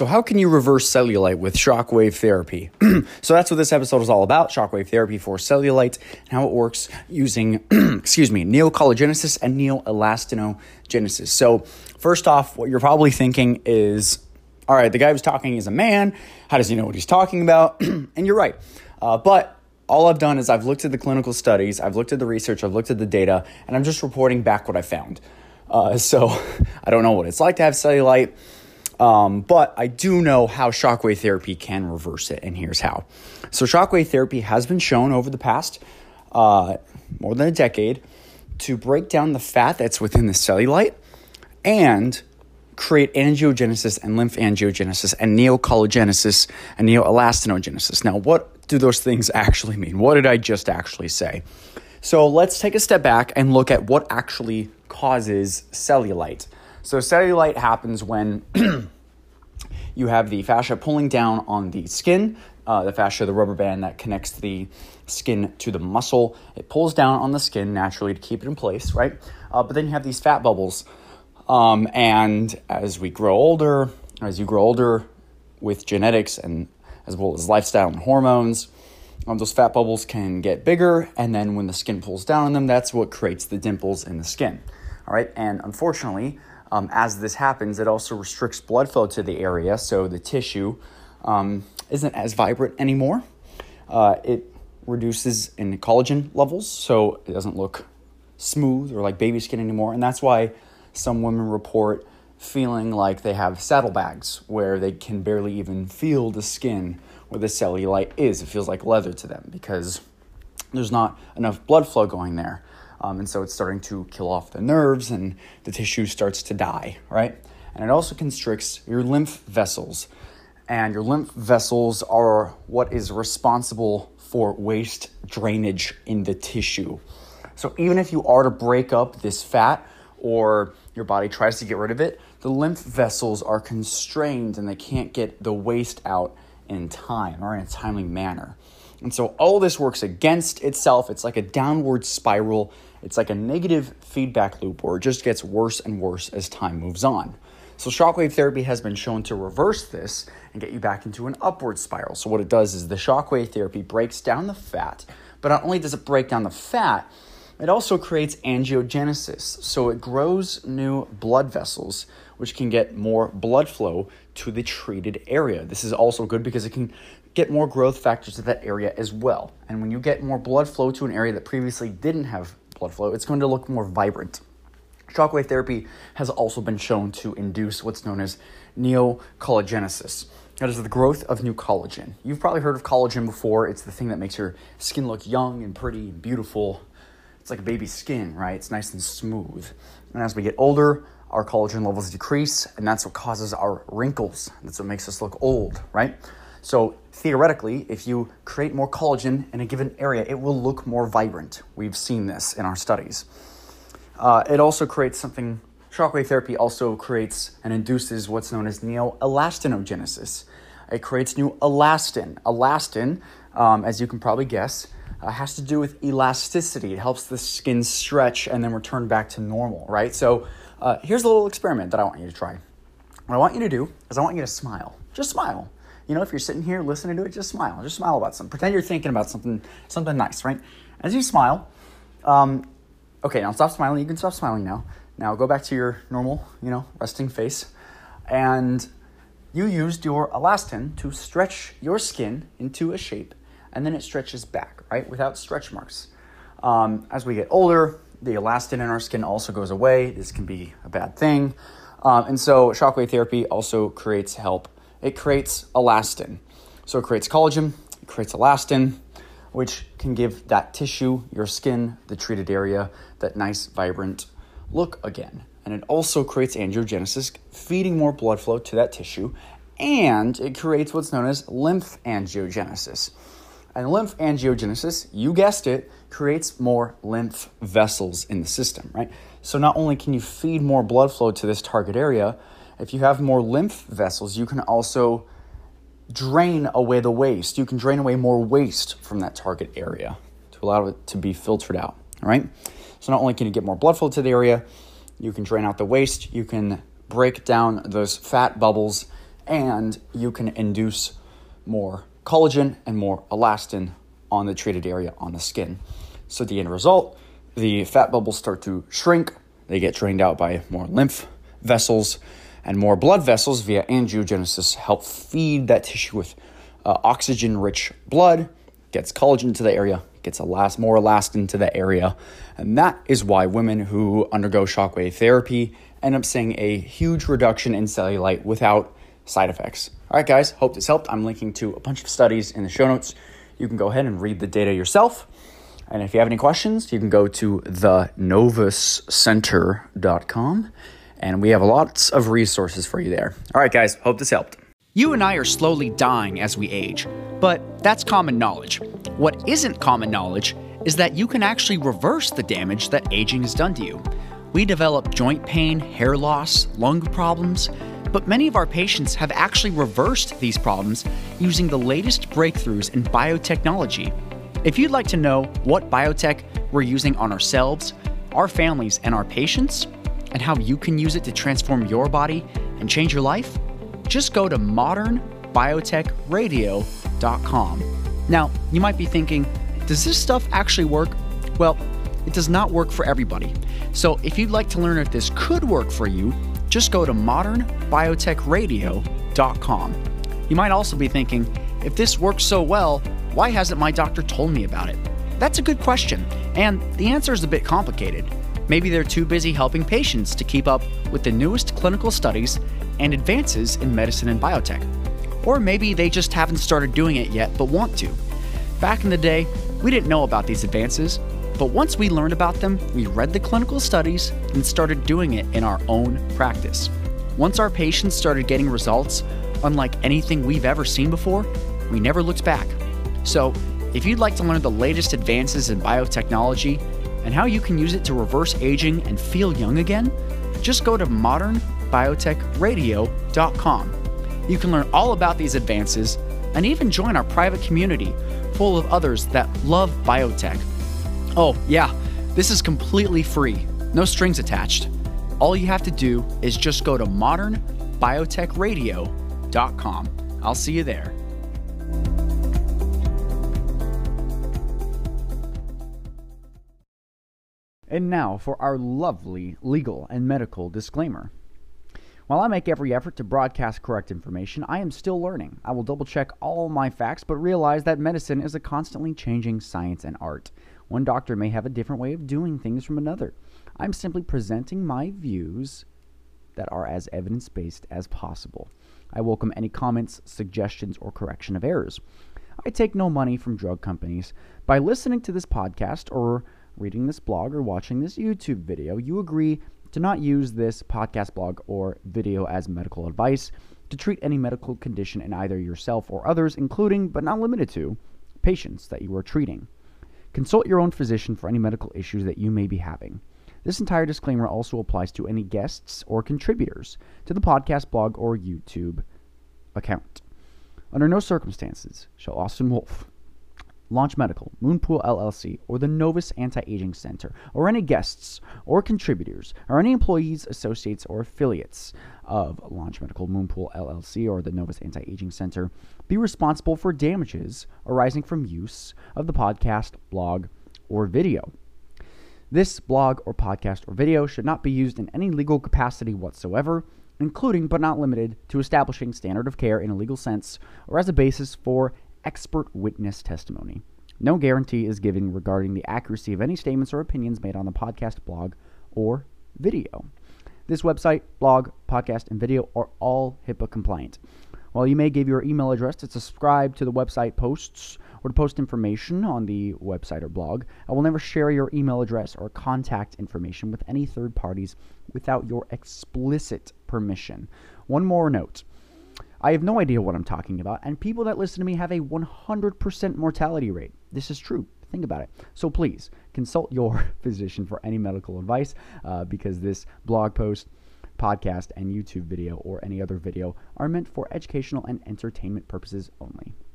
So, how can you reverse cellulite with shockwave therapy? so, that's what this episode is all about shockwave therapy for cellulite and how it works using, excuse me, neocollagenesis and neoelastinogenesis. So, first off, what you're probably thinking is, all right, the guy who's talking is a man. How does he know what he's talking about? and you're right. Uh, but all I've done is I've looked at the clinical studies, I've looked at the research, I've looked at the data, and I'm just reporting back what I found. Uh, so I don't know what it's like to have cellulite. Um, but I do know how shockwave therapy can reverse it, and here's how. So, shockwave therapy has been shown over the past uh, more than a decade to break down the fat that's within the cellulite and create angiogenesis and lymph angiogenesis and neocollagenesis and neoelastinogenesis. Now, what do those things actually mean? What did I just actually say? So, let's take a step back and look at what actually causes cellulite. So, cellulite happens when you have the fascia pulling down on the skin, uh, the fascia, the rubber band that connects the skin to the muscle. It pulls down on the skin naturally to keep it in place, right? Uh, but then you have these fat bubbles. Um, and as we grow older, as you grow older with genetics and as well as lifestyle and hormones, um, those fat bubbles can get bigger. And then when the skin pulls down on them, that's what creates the dimples in the skin. All right. And unfortunately, um, as this happens, it also restricts blood flow to the area, so the tissue um, isn't as vibrant anymore. Uh, it reduces in collagen levels, so it doesn't look smooth or like baby skin anymore, and that's why some women report feeling like they have saddlebags where they can barely even feel the skin where the cellulite is. It feels like leather to them because there's not enough blood flow going there. Um, and so it's starting to kill off the nerves and the tissue starts to die, right? And it also constricts your lymph vessels. And your lymph vessels are what is responsible for waste drainage in the tissue. So even if you are to break up this fat or your body tries to get rid of it, the lymph vessels are constrained and they can't get the waste out in time or in a timely manner. And so all this works against itself. It's like a downward spiral it's like a negative feedback loop where it just gets worse and worse as time moves on. So, shockwave therapy has been shown to reverse this and get you back into an upward spiral. So, what it does is the shockwave therapy breaks down the fat, but not only does it break down the fat, it also creates angiogenesis. So, it grows new blood vessels, which can get more blood flow to the treated area. This is also good because it can get more growth factors to that area as well. And when you get more blood flow to an area that previously didn't have blood flow, it's going to look more vibrant. Shockwave therapy has also been shown to induce what's known as neocollagenesis. That is the growth of new collagen. You've probably heard of collagen before. It's the thing that makes your skin look young and pretty and beautiful. It's like a baby's skin, right? It's nice and smooth. And as we get older, our collagen levels decrease, and that's what causes our wrinkles. That's what makes us look old, right? So theoretically, if you create more collagen in a given area, it will look more vibrant. We've seen this in our studies. Uh, it also creates something, shockwave therapy also creates and induces what's known as neoelastinogenesis. It creates new elastin. Elastin, um, as you can probably guess, uh, has to do with elasticity. It helps the skin stretch and then return back to normal, right? So uh, here's a little experiment that I want you to try. What I want you to do is I want you to smile. Just smile you know, if you're sitting here listening to it, just smile. Just smile about something. Pretend you're thinking about something, something nice, right? As you smile, um, okay, now stop smiling. You can stop smiling now. Now go back to your normal, you know, resting face, and you used your elastin to stretch your skin into a shape, and then it stretches back, right, without stretch marks. Um, as we get older, the elastin in our skin also goes away. This can be a bad thing. Um, and so, shockwave therapy also creates help it creates elastin. So it creates collagen, it creates elastin, which can give that tissue, your skin, the treated area, that nice, vibrant look again. And it also creates angiogenesis, feeding more blood flow to that tissue, and it creates what's known as lymph angiogenesis. And lymph angiogenesis, you guessed it, creates more lymph vessels in the system, right? So not only can you feed more blood flow to this target area, if you have more lymph vessels, you can also drain away the waste. You can drain away more waste from that target area to allow it to be filtered out. All right. So not only can you get more blood flow to the area, you can drain out the waste. You can break down those fat bubbles and you can induce more collagen and more elastin on the treated area on the skin. So, the end result, the fat bubbles start to shrink, they get drained out by more lymph vessels, and more blood vessels via angiogenesis help feed that tissue with uh, oxygen rich blood, gets collagen to the area, gets elast- more elastin to the area. And that is why women who undergo shockwave therapy end up seeing a huge reduction in cellulite without side effects. All right, guys, hope this helped. I'm linking to a bunch of studies in the show notes. You can go ahead and read the data yourself. And if you have any questions, you can go to thenovuscenter.com and we have lots of resources for you there. All right, guys, hope this helped. You and I are slowly dying as we age, but that's common knowledge. What isn't common knowledge is that you can actually reverse the damage that aging has done to you. We develop joint pain, hair loss, lung problems, but many of our patients have actually reversed these problems using the latest breakthroughs in biotechnology. If you'd like to know what biotech we're using on ourselves, our families, and our patients, and how you can use it to transform your body and change your life, just go to modernbiotechradio.com. Now, you might be thinking, does this stuff actually work? Well, it does not work for everybody. So if you'd like to learn if this could work for you, just go to modernbiotechradio.com. You might also be thinking, if this works so well, why hasn't my doctor told me about it? That's a good question, and the answer is a bit complicated. Maybe they're too busy helping patients to keep up with the newest clinical studies and advances in medicine and biotech. Or maybe they just haven't started doing it yet but want to. Back in the day, we didn't know about these advances, but once we learned about them, we read the clinical studies and started doing it in our own practice. Once our patients started getting results unlike anything we've ever seen before, we never looked back. So, if you'd like to learn the latest advances in biotechnology and how you can use it to reverse aging and feel young again, just go to modernbiotechradio.com. You can learn all about these advances and even join our private community full of others that love biotech. Oh, yeah, this is completely free, no strings attached. All you have to do is just go to modernbiotechradio.com. I'll see you there. And now for our lovely legal and medical disclaimer. While I make every effort to broadcast correct information, I am still learning. I will double check all my facts, but realize that medicine is a constantly changing science and art. One doctor may have a different way of doing things from another. I'm simply presenting my views that are as evidence based as possible. I welcome any comments, suggestions, or correction of errors. I take no money from drug companies. By listening to this podcast or reading this blog or watching this YouTube video, you agree to not use this podcast blog or video as medical advice to treat any medical condition in either yourself or others, including but not limited to patients that you are treating. Consult your own physician for any medical issues that you may be having. This entire disclaimer also applies to any guests or contributors to the podcast blog or YouTube account. Under no circumstances shall Austin Wolf Launch Medical, Moonpool LLC, or the Novus Anti Aging Center, or any guests or contributors, or any employees, associates, or affiliates of Launch Medical, Moonpool LLC, or the Novus Anti Aging Center be responsible for damages arising from use of the podcast, blog, or video. This blog or podcast or video should not be used in any legal capacity whatsoever, including but not limited to establishing standard of care in a legal sense or as a basis for expert witness testimony. No guarantee is given regarding the accuracy of any statements or opinions made on the podcast, blog, or video. This website, blog, podcast, and video are all HIPAA compliant. While you may give your email address to subscribe to the website posts or to post information on the website or blog, I will never share your email address or contact information with any third parties without your explicit permission. One more note I have no idea what I'm talking about, and people that listen to me have a 100% mortality rate. This is true. Think about it. So please consult your physician for any medical advice uh, because this blog post, podcast, and YouTube video or any other video are meant for educational and entertainment purposes only.